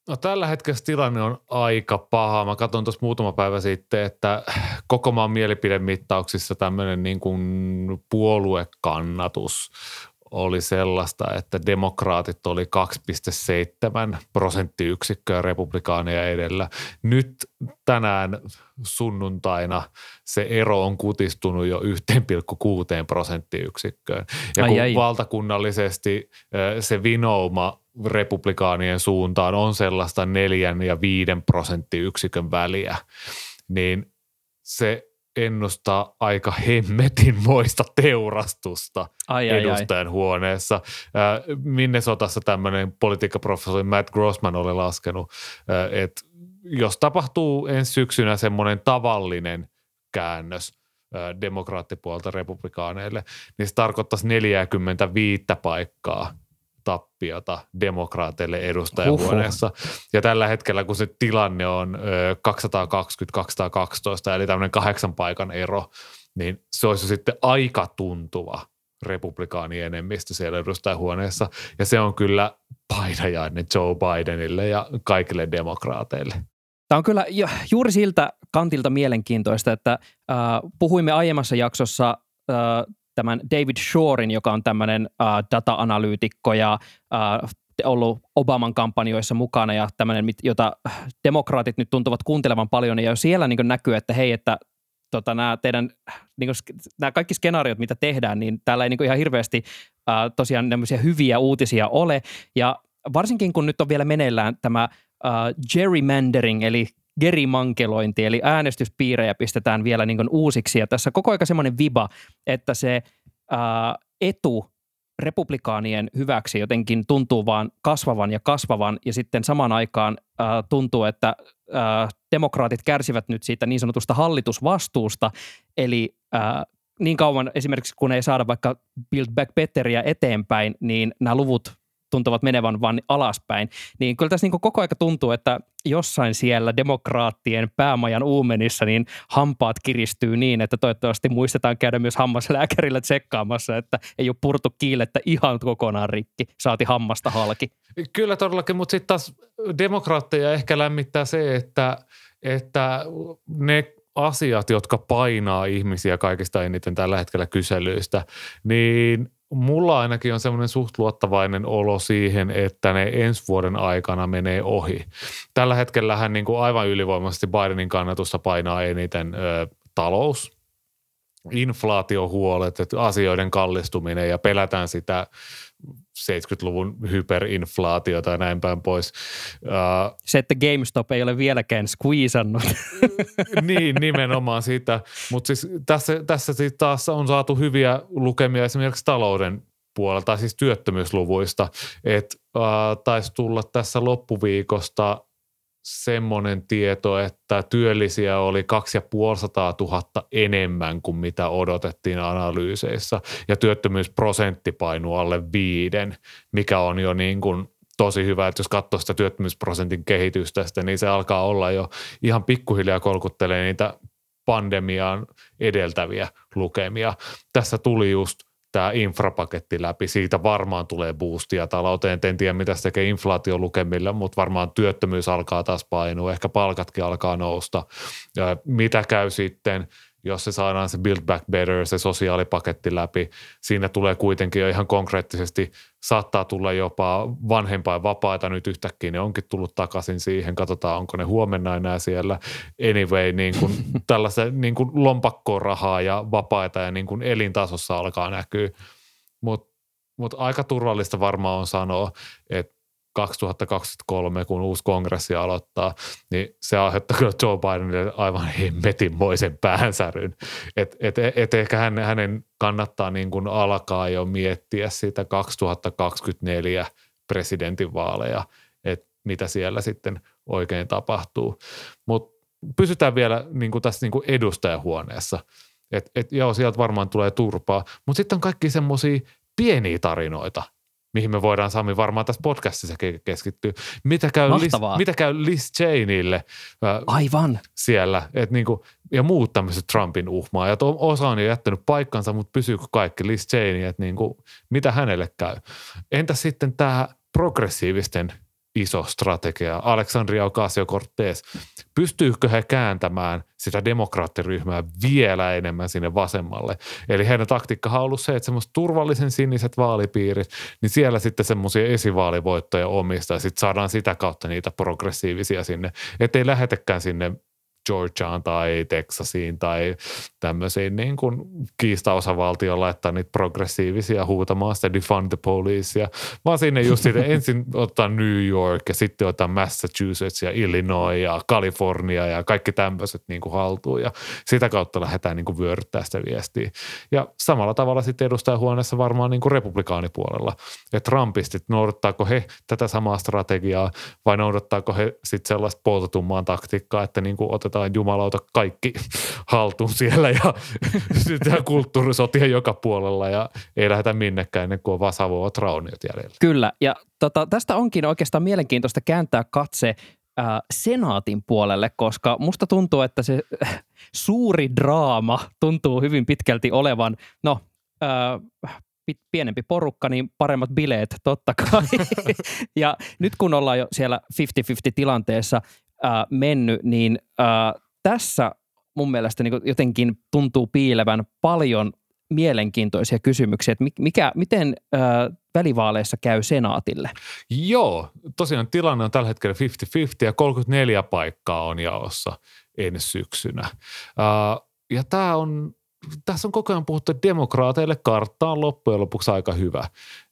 Speaker 2: No tällä hetkellä tilanne on aika paha. Mä katson tuossa muutama päivä sitten, että koko maan mielipidemittauksissa tämmöinen niin kuin puoluekannatus oli sellaista, että demokraatit oli 2,7 prosenttiyksikköä republikaaneja edellä. Nyt tänään sunnuntaina se ero on kutistunut jo 1,6 prosenttiyksikköön. Ja
Speaker 1: Ai,
Speaker 2: kun
Speaker 1: ai.
Speaker 2: valtakunnallisesti se vinouma republikaanien suuntaan on sellaista neljän ja viiden prosenttiyksikön väliä, niin se ennustaa aika hemmetin moista teurastusta
Speaker 1: Ai, ai, ai.
Speaker 2: edustajan huoneessa. Äh, Minnesotassa tämmöinen politiikkaprofessori Matt Grossman oli laskenut, että jos tapahtuu ensi syksynä semmoinen tavallinen käännös demokraattipuolta republikaaneille, niin se tarkoittaisi 45 paikkaa tappiota demokraateille edustajahuoneessa. Huhhuh. Ja tällä hetkellä, kun se tilanne on 220-212, eli tämmöinen kahdeksan paikan ero, niin se olisi sitten aika tuntuva republikaanien enemmistö siellä edustajahuoneessa. Ja se on kyllä painajainen Joe Bidenille ja kaikille demokraateille.
Speaker 1: Tämä on kyllä juuri siltä kantilta mielenkiintoista, että äh, puhuimme aiemmassa jaksossa äh, tämän David Shorein, joka on tämmöinen äh, data-analyytikko ja äh, ollut Obaman kampanjoissa mukana ja tämmöinen, jota demokraatit nyt tuntuvat kuuntelevan paljon, ja jo siellä niin näkyy, että hei, että tota, nämä teidän niin kuin, nämä kaikki skenaariot, mitä tehdään, niin täällä ei niin ihan hirveästi äh, tosiaan hyviä uutisia ole. Ja varsinkin kun nyt on vielä meneillään tämä äh, gerrymandering, eli gerimankelointi, eli äänestyspiirejä pistetään vielä niin kuin uusiksi. Ja tässä koko ajan semmoinen viba, että se äh, etu republikaanien hyväksi jotenkin tuntuu vaan kasvavan ja kasvavan, ja sitten samaan aikaan äh, tuntuu, että äh, demokraatit kärsivät nyt siitä niin sanotusta hallitusvastuusta, eli äh, niin kauan esimerkiksi kun ei saada vaikka Build Back Betteria eteenpäin, niin nämä luvut tuntuvat menevän vain alaspäin, niin kyllä tässä niin koko aika tuntuu, että jossain siellä demokraattien päämajan uumenissa niin hampaat kiristyy niin, että toivottavasti muistetaan käydä myös hammaslääkärillä tsekkaamassa, että ei ole purtu kiilettä ihan kokonaan rikki, saati hammasta halki.
Speaker 2: Kyllä todellakin, mutta sitten taas demokraatteja ehkä lämmittää se, että, että ne asiat, jotka painaa ihmisiä kaikista eniten tällä hetkellä kyselyistä, niin mulla ainakin on semmoinen suht luottavainen olo siihen, että ne ensi vuoden aikana menee ohi. Tällä hetkellähän niin kuin aivan ylivoimaisesti Bidenin kannatusta painaa eniten ö, talous, inflaatiohuolet, että asioiden kallistuminen ja pelätään sitä 70-luvun hyperinflaatiota ja näin päin pois.
Speaker 1: Uh, se, että GameStop ei ole vieläkään squeezannut.
Speaker 2: niin, nimenomaan sitä. Mutta siis tässä, tässä siis taas on saatu hyviä lukemia esimerkiksi talouden puolelta, tai siis työttömyysluvuista, että uh, taisi tulla tässä loppuviikosta semmoinen tieto, että työllisiä oli 2500 000 enemmän kuin mitä odotettiin analyyseissa ja työttömyysprosentti painuu alle viiden, mikä on jo niin kuin tosi hyvä, että jos katsoo sitä työttömyysprosentin kehitystä, niin se alkaa olla jo ihan pikkuhiljaa kolkuttelee niitä pandemiaan edeltäviä lukemia. Tässä tuli just tämä infrapaketti läpi. Siitä varmaan tulee boostia talouteen. En tiedä, mitä se tekee inflaatiolukemilla, mutta varmaan työttömyys alkaa taas painua. Ehkä palkatkin alkaa nousta. Mitä käy sitten – jos se saadaan se Build Back Better, se sosiaalipaketti läpi, siinä tulee kuitenkin jo ihan konkreettisesti, saattaa tulla jopa vanhempain vapaita nyt yhtäkkiä, ne onkin tullut takaisin siihen, katsotaan onko ne huomenna enää siellä. Anyway, niin kuin tällaista niin kuin lompakkorahaa ja vapaita ja niin kuin elintasossa alkaa näkyä, mutta mut aika turvallista varmaan on sanoa, että 2023, kun uusi kongressi aloittaa, niin se aiheuttaa kyllä Joe Bidenille aivan hemmetinmoisen päänsäryn. Että et, et ehkä hänen, hänen kannattaa niin kuin alkaa jo miettiä sitä 2024 presidentinvaaleja, että mitä siellä sitten oikein tapahtuu. Mutta pysytään vielä niin kuin tässä niin kuin edustajahuoneessa. Että et, joo, sieltä varmaan tulee turpaa, mutta sitten on kaikki semmoisia pieniä tarinoita – mihin me voidaan Sami varmaan tässä podcastissa keskittyä. Mitä käy, Liz, mitä käy Liz Cheneylle
Speaker 1: Aivan.
Speaker 2: siellä, et niinku, ja muut tämmöiset Trumpin uhmaa. Ja osa on jo jättänyt paikkansa, mutta pysyykö kaikki Liz Cheney, että niinku, mitä hänelle käy. Entä sitten tämä progressiivisten – iso strategia. Alexandria Ocasio-Cortez, pystyykö he kääntämään sitä demokraattiryhmää vielä enemmän sinne vasemmalle? Eli heidän taktiikka on ollut se, että semmoiset turvallisen siniset vaalipiirit, niin siellä sitten semmoisia esivaalivoittoja omista ja sitten saadaan sitä kautta niitä progressiivisia sinne, ettei lähetekään sinne Georgiaan tai Texasiin tai tämmöisiin niin kuin kiistaosavaltioon laittaa niitä progressiivisia huutamaan sitä defund the police, vaan sinne just siitä ensin ottaa New York ja sitten ottaa Massachusetts ja Illinois ja California ja kaikki tämmöiset niin kuin haltuun. Ja sitä kautta lähdetään niin kuin vyöryttää sitä viestiä. Ja samalla tavalla sitten edustajahuoneessa varmaan niin kuin republikaanipuolella, että Trumpistit, noudattaako he tätä samaa strategiaa vai noudattaako he sitten sellaista poltotummaan taktiikkaa, että niin kuin otetaan otetaan jumalauta kaikki haltuun siellä ja sytytään kulttuurisotia joka puolella ja ei lähdetä minnekään ennen kuin on vaan savoat rauniot jäljellä.
Speaker 1: Kyllä, ja tota, tästä onkin oikeastaan mielenkiintoista kääntää katse äh, senaatin puolelle, koska musta tuntuu, että se suuri draama tuntuu hyvin pitkälti olevan, no äh, pienempi porukka, niin paremmat bileet totta kai. ja nyt kun ollaan jo siellä 50-50 tilanteessa äh, mennyt, niin äh, tässä mun mielestä niin jotenkin tuntuu piilevän paljon mielenkiintoisia kysymyksiä, että mikä, miten äh, välivaaleissa käy senaatille?
Speaker 2: Joo, tosiaan tilanne on tällä hetkellä 50-50 ja 34 paikkaa on jaossa ensi syksynä. Uh, ja tämä on tässä on koko ajan puhuttu, että demokraateille kartta on loppujen lopuksi aika hyvä.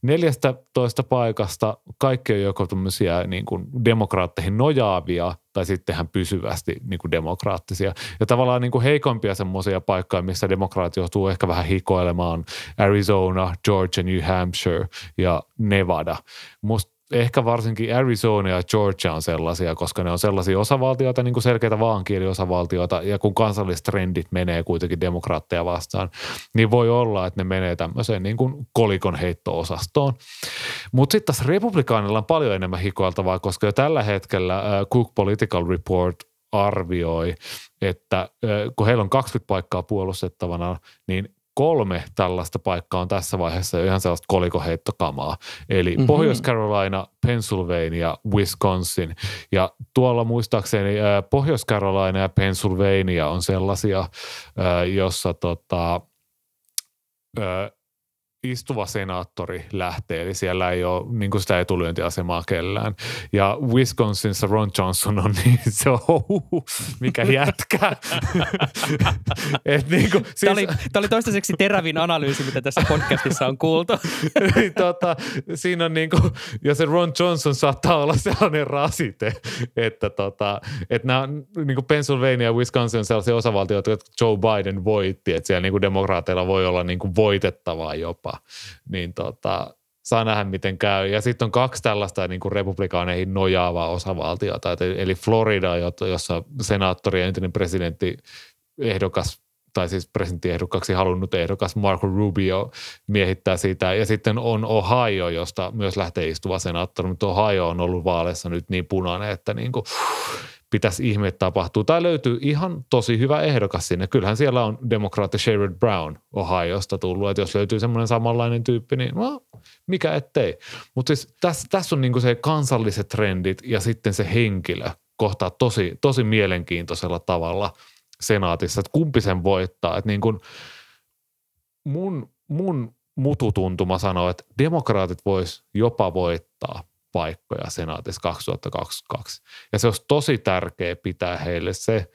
Speaker 2: 14 paikasta kaikki on joko tämmöisiä niin kuin demokraatteihin nojaavia tai sittenhän pysyvästi niin kuin demokraattisia. Ja tavallaan niin kuin heikompia semmoisia paikkoja, missä demokraatit joutuu ehkä vähän hikoilemaan Arizona, Georgia, New Hampshire ja Nevada. Musta ehkä varsinkin Arizona ja Georgia on sellaisia, koska ne on sellaisia osavaltioita, niin kuin selkeitä vaankieliosavaltioita, ja kun kansalliset trendit menee kuitenkin demokraatteja vastaan, niin voi olla, että ne menee tämmöiseen niin kuin kolikon heitto-osastoon. Mutta sitten tässä republikaanilla on paljon enemmän hikoiltavaa, koska jo tällä hetkellä uh, Cook Political Report arvioi, että kun heillä on 20 paikkaa puolustettavana, niin kolme tällaista paikkaa on tässä vaiheessa ihan sellaista kolikoheittokamaa. Eli mm-hmm. Pohjois-Carolina, Pennsylvania, Wisconsin. Ja tuolla muistaakseni Pohjois-Carolina ja Pennsylvania on sellaisia, jossa tota, istuva senaattori lähtee, eli siellä ei ole niin kuin sitä etulyöntiasemaa kellään. Ja Wisconsinissa Ron Johnson on niin, se on mikä jätkä.
Speaker 1: Et niin kuin, siis... tämä, oli, tämä oli toistaiseksi terävin analyysi, mitä tässä podcastissa on kuultu.
Speaker 2: tota, siinä on niin kuin, ja se Ron Johnson saattaa olla sellainen rasite, että, tota, että nämä niin kuin Pennsylvania ja Wisconsin on sellaisia osavaltioita, jotka Joe Biden voitti, että siellä niin kuin demokraateilla voi olla niin kuin voitettavaa jopa niin tota, saa nähdä miten käy. Ja sitten on kaksi tällaista niin kuin republikaaneihin nojaavaa osavaltiota, eli Florida, jossa senaattori ja entinen presidentti ehdokas tai siis presidenttiehdokkaaksi halunnut ehdokas Marco Rubio miehittää sitä. Ja sitten on Ohio, josta myös lähtee istuva senaattori, mutta Ohio on ollut vaaleissa nyt niin punainen, että niin kuin, pitäisi ihme tapahtua. Tai löytyy ihan tosi hyvä ehdokas sinne. Kyllähän siellä on demokraatti Sherrod Brown Ohiosta tullut, että jos löytyy semmoinen samanlainen tyyppi, niin no, mikä ettei. Mutta siis tässä, tässä on niinku se kansalliset trendit ja sitten se henkilö kohtaa tosi, tosi mielenkiintoisella tavalla senaatissa, että kumpi sen voittaa. Että niin kuin mun, mun mututuntuma sanoo, että demokraatit vois jopa voittaa – paikkoja senaatissa 2022. Ja se olisi tosi tärkeää pitää heille se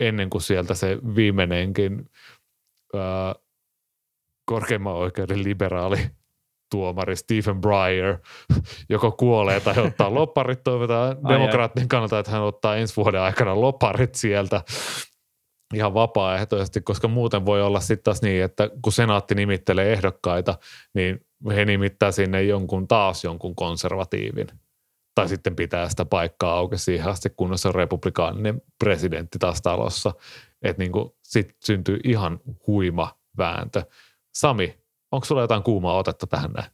Speaker 2: ennen kuin sieltä se viimeinenkin ää, korkeimman oikeuden liberaali tuomari Stephen Breyer joko kuolee tai ottaa lopparit. Toivotaan demokraattien kannalta, että hän ottaa ensi vuoden aikana lopparit sieltä ihan vapaaehtoisesti, koska muuten voi olla sitten taas niin, että kun senaatti nimittelee ehdokkaita, niin he nimittää sinne jonkun taas jonkun konservatiivin. Tai sitten pitää sitä paikkaa auki siihen asti, kunnes on republikaaninen presidentti taas talossa. Että niin sitten syntyy ihan huima vääntö. Sami, onko sulla jotain kuumaa otetta tähän näin?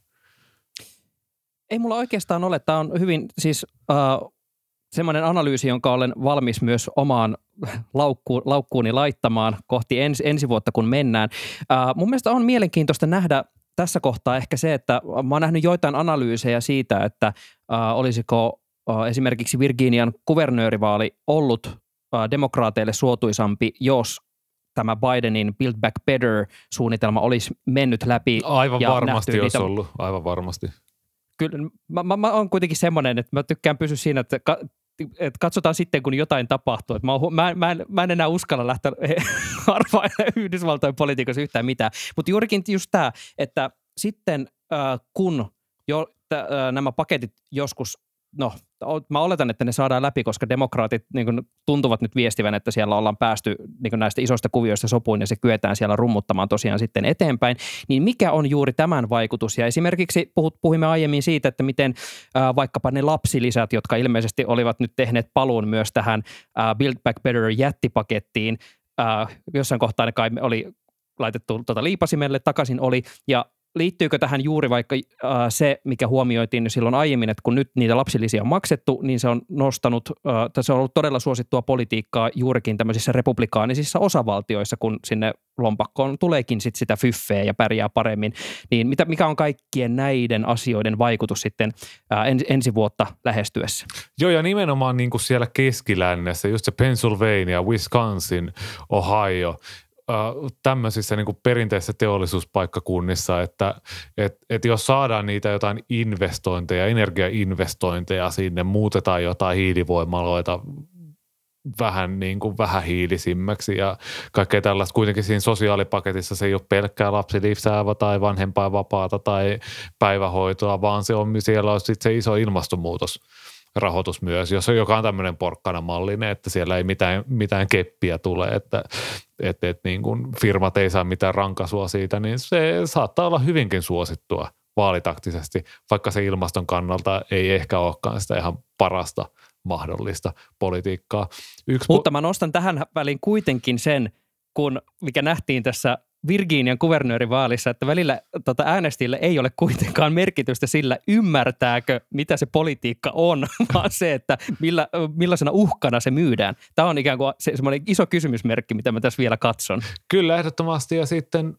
Speaker 1: Ei mulla oikeastaan ole. Tämä on hyvin siis uh, semmoinen analyysi, jonka olen valmis myös omaan laukku, laukkuuni laittamaan kohti ensi, ensi vuotta, kun mennään. Uh, mun mielestä on mielenkiintoista nähdä tässä kohtaa ehkä se, että mä oon nähnyt joitain analyysejä siitä, että äh, olisiko äh, esimerkiksi Virginian kuvernöörivaali ollut äh, demokraateille suotuisampi, jos tämä Bidenin Build Back Better-suunnitelma olisi mennyt läpi.
Speaker 2: Aivan ja varmasti olisi niitä... ollut, aivan varmasti.
Speaker 1: Kyllä, mä, mä, mä oon kuitenkin semmoinen, että mä tykkään pysyä siinä, että että katsotaan sitten, kun jotain tapahtuu. Että mä, mä, mä, en, mä en enää uskalla lähteä arvailemaan Yhdysvaltojen politiikassa yhtään mitään. Mutta juurikin just tämä, että sitten äh, kun jo t- äh, nämä paketit joskus no, mä oletan, että ne saadaan läpi, koska demokraatit niin kuin, tuntuvat nyt viestivän, että siellä ollaan päästy niin kuin näistä isoista kuvioista sopuun ja se kyetään siellä rummuttamaan tosiaan sitten eteenpäin. Niin mikä on juuri tämän vaikutus? Ja esimerkiksi puhut, puhuimme aiemmin siitä, että miten äh, vaikkapa ne lapsilisät, jotka ilmeisesti olivat nyt tehneet paluun myös tähän äh, Build Back Better jättipakettiin, äh, jossain kohtaa ne kai oli laitettu tota liipasimelle, takaisin oli, ja liittyykö tähän juuri vaikka äh, se, mikä huomioitiin silloin aiemmin, että kun nyt niitä lapsilisiä on maksettu, niin se on nostanut, äh, se on ollut todella suosittua politiikkaa juurikin tämmöisissä republikaanisissa osavaltioissa, kun sinne lompakkoon tuleekin sit sitä fyffeä ja pärjää paremmin. Niin mitä, mikä on kaikkien näiden asioiden vaikutus sitten äh, en, ensi vuotta lähestyessä?
Speaker 2: Joo, ja nimenomaan niin kuin siellä keskilännessä, just se Pennsylvania, Wisconsin, Ohio, tämmöisissä niin perinteisissä teollisuuspaikkakunnissa, että et, et jos saadaan niitä jotain investointeja, energiainvestointeja sinne, muutetaan jotain hiilivoimaloita vähän niin kuin vähähiilisimmäksi ja kaikkea tällaista. Kuitenkin siinä sosiaalipaketissa se ei ole pelkkää lapsilisäävä tai vanhempainvapaata tai päivähoitoa, vaan se on, siellä on sitten se iso ilmastonmuutos rahoitus myös, jos on joka on tämmöinen porkkana-mallinen, että siellä ei mitään, mitään keppiä tule, että et, et niin kuin firmat ei saa mitään rankasua siitä, niin se saattaa olla hyvinkin suosittua vaalitaktisesti, vaikka se ilmaston kannalta ei ehkä olekaan sitä ihan parasta mahdollista politiikkaa.
Speaker 1: Yksi Mutta mä nostan tähän väliin kuitenkin sen, kun mikä nähtiin tässä Virginian kuvernöörivaalissa, että välillä tota äänestäjille ei ole kuitenkaan merkitystä sillä, ymmärtääkö, mitä se politiikka on, vaan se, että millä, millaisena uhkana se myydään. Tämä on ikään kuin se, semmoinen iso kysymysmerkki, mitä mä tässä vielä katson.
Speaker 2: Kyllä, ehdottomasti. Ja sitten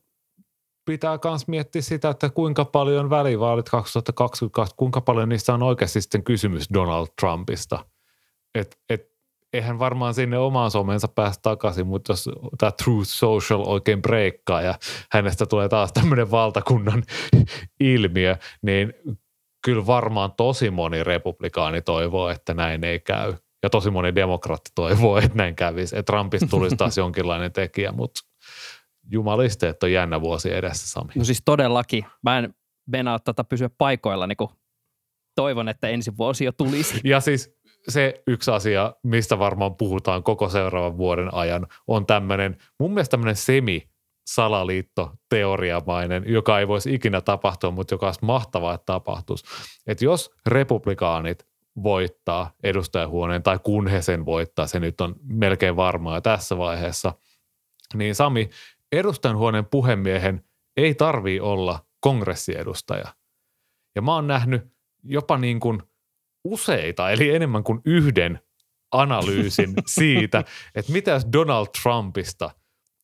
Speaker 2: pitää myös miettiä sitä, että kuinka paljon välivaalit 2022, kuinka paljon niistä on oikeasti sitten kysymys Donald Trumpista. Et, et eihän varmaan sinne omaan somensa päästä takaisin, mutta jos tämä Truth Social oikein breikkaa ja hänestä tulee taas tämmöinen valtakunnan ilmiö, niin kyllä varmaan tosi moni republikaani toivoo, että näin ei käy. Ja tosi moni demokraatti toivoo, että näin kävisi. Että Trumpista tulisi taas jonkinlainen tekijä, mutta jumaliste, että on jännä vuosi edessä, Sami.
Speaker 1: No siis todellakin. Mä en mennä tätä pysyä paikoilla, niin toivon, että ensi vuosi jo tulisi.
Speaker 2: Ja siis se yksi asia, mistä varmaan puhutaan koko seuraavan vuoden ajan, on tämmöinen, mun mielestä tämmöinen semi salaliitto teoriamainen, joka ei voisi ikinä tapahtua, mutta joka olisi mahtavaa, että tapahtuisi. Että jos republikaanit voittaa edustajahuoneen tai kun he sen voittaa, se nyt on melkein varmaa tässä vaiheessa, niin Sami, edustajanhuoneen puhemiehen ei tarvii olla kongressiedustaja. Ja mä oon nähnyt jopa niin kuin – useita, eli enemmän kuin yhden analyysin siitä, että mitä jos Donald Trumpista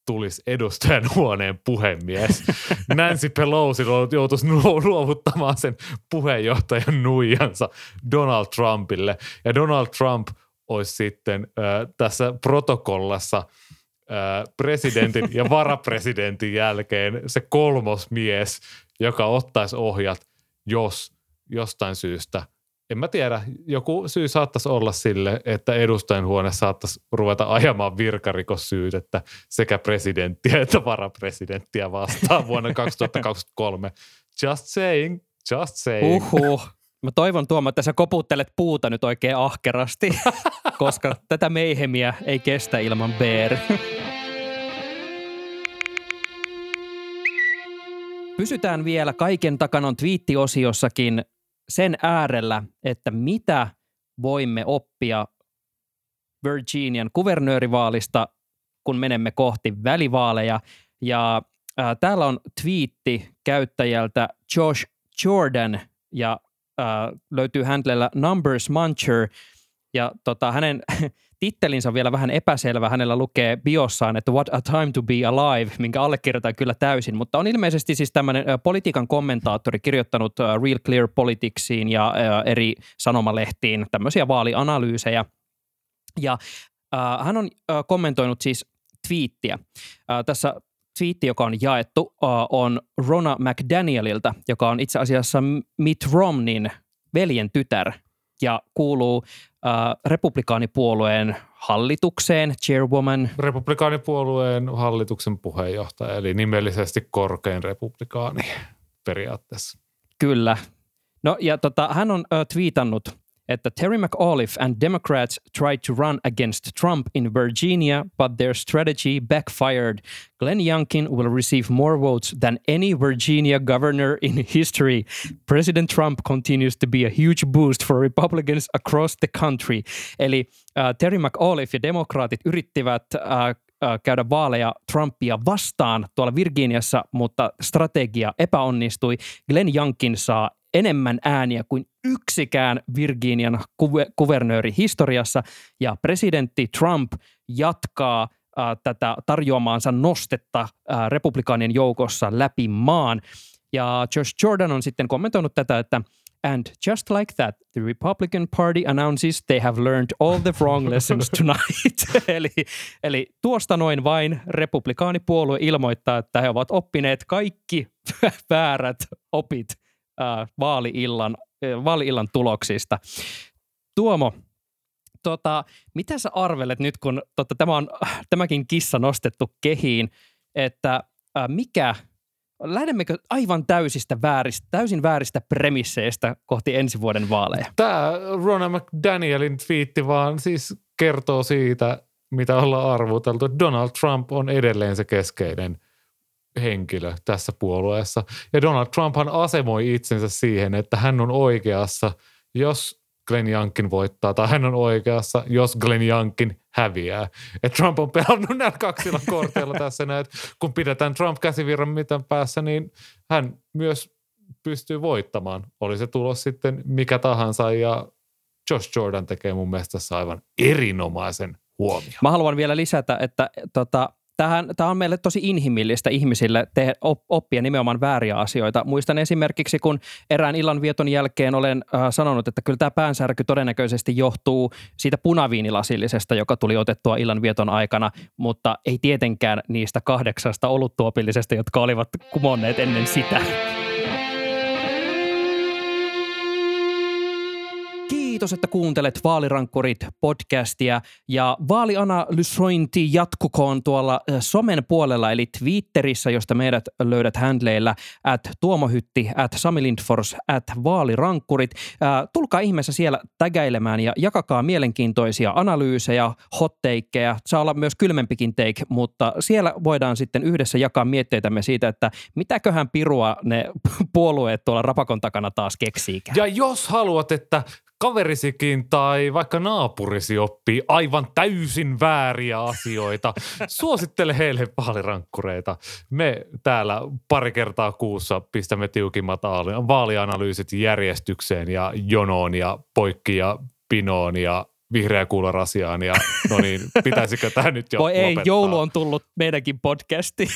Speaker 2: tulisi edustajan huoneen puhemies. Nancy Pelosi joutuisi luovuttamaan sen puheenjohtajan nuijansa Donald Trumpille. Ja Donald Trump olisi sitten äh, tässä protokollassa äh, presidentin ja varapresidentin jälkeen se kolmos mies, joka ottaisi ohjat, jos jostain syystä – en mä tiedä, joku syy saattaisi olla sille, että huone saattaisi ruveta ajamaan virkarikossyytettä sekä presidenttiä että varapresidenttiä vastaan vuonna 2023. Just saying, just saying.
Speaker 1: Uhuh. Mä toivon Tuomo, että sä koputtelet puuta nyt oikein ahkerasti, koska tätä meihemiä ei kestä ilman Bear. Pysytään vielä kaiken takanon twiittiosiossakin sen äärellä, että mitä voimme oppia Virginian kuvernöörivaalista, kun menemme kohti välivaaleja. Ja äh, täällä on twiitti käyttäjältä Josh Jordan ja äh, löytyy hänellä Numbers Muncher. Ja tota, hänen tittelinsä on vielä vähän epäselvä. Hänellä lukee biossaan, että What a time to be alive, minkä allekirjoitan kyllä täysin. Mutta on ilmeisesti siis tämmöinen politiikan kommentaattori kirjoittanut Real Clear Politicsiin ja eri sanomalehtiin tämmöisiä vaalianalyysejä. Ja äh, hän on äh, kommentoinut siis twiittiä. Äh, tässä twiitti, joka on jaettu, on Rona McDanielilta, joka on itse asiassa Mitt Romneyn veljen tytär ja kuuluu äh, republikaanipuolueen hallitukseen, chairwoman.
Speaker 2: Republikaanipuolueen hallituksen puheenjohtaja, eli nimellisesti korkein republikaani periaatteessa.
Speaker 1: Kyllä. No ja tota, hän on äh, twiitannut, että Terry McAuliffe and Democrats tried to run against Trump in Virginia, but their strategy backfired. Glenn Youngkin will receive more votes than any Virginia governor in history. President Trump continues to be a huge boost for Republicans across the country. Eli äh, Terry McAuliffe ja demokraatit yrittivät äh, käydä vaaleja Trumpia vastaan tuolla Virginiassa, mutta strategia epäonnistui. Glenn Youngkin saa enemmän ääniä kuin yksikään Virginian kuve- kuvernööri historiassa, ja presidentti Trump jatkaa äh, tätä tarjoamaansa nostetta äh, republikaanien joukossa läpi maan. Ja Josh Jordan on sitten kommentoinut tätä, että And just like that, the Republican Party announces they have learned all the wrong lessons tonight. eli, eli tuosta noin vain republikaanipuolue ilmoittaa, että he ovat oppineet kaikki väärät opit äh, vaali-illan, äh, vaali-illan tuloksista. Tuomo, tota, mitä sä arvelet nyt, kun tota, tämä on tämäkin kissa nostettu kehiin, että äh, mikä lähdemmekö aivan täysistä vääristä, täysin vääristä premisseistä kohti ensi vuoden vaaleja?
Speaker 2: Tämä Rona McDanielin twiitti vaan siis kertoo siitä, mitä ollaan arvuteltu. Donald Trump on edelleen se keskeinen henkilö tässä puolueessa. Ja Donald Trumphan asemoi itsensä siihen, että hän on oikeassa, jos Glenn Youngkin voittaa, tai hän on oikeassa, jos Glenn Youngkin häviää. Et Trump on pelannut näillä kaksilla korteilla tässä näin, kun pidetään Trump käsivirran mitään päässä, niin hän myös pystyy voittamaan. Oli se tulos sitten mikä tahansa ja Josh Jordan tekee mun mielestä tässä aivan erinomaisen huomioon.
Speaker 1: Mä haluan vielä lisätä, että tota, Tämähän, tämä on meille tosi inhimillistä ihmisille te, oppia nimenomaan vääriä asioita. Muistan esimerkiksi, kun erään illanvieton jälkeen olen äh, sanonut, että kyllä tämä päänsärky todennäköisesti johtuu siitä punaviinilasillisesta, joka tuli otettua illanvieton aikana, mutta ei tietenkään niistä kahdeksasta oluttuopillisesta, jotka olivat kumonneet ennen sitä. Kiitos, että kuuntelet Vaalirankkurit podcastia ja vaalianalysointi jatkukoon tuolla somen puolella eli Twitterissä, josta meidät löydät handleilla at tuomohytti, at Sami Lindfors, at vaalirankkurit. Äh, tulkaa ihmeessä siellä tägäilemään ja jakakaa mielenkiintoisia analyysejä, hotteikkeja. Saa olla myös kylmempikin take, mutta siellä voidaan sitten yhdessä jakaa mietteitämme siitä, että mitäköhän pirua ne puolueet tuolla rapakon takana taas keksiikään.
Speaker 2: Ja jos haluat, että kaverisikin tai vaikka naapurisi oppii aivan täysin vääriä asioita, suosittele heille vaalirankkureita. Me täällä pari kertaa kuussa pistämme tiukimmat vaalianalyysit järjestykseen ja jonoon ja poikki ja pinoon ja vihreä kuularasiaan ja no niin, pitäisikö tämä nyt jo
Speaker 1: Voi
Speaker 2: lopettaa?
Speaker 1: ei, joulu on tullut meidänkin podcasti.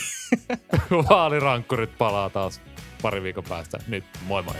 Speaker 2: Vaalirankkurit palaa taas pari viikon päästä. Nyt moi moi.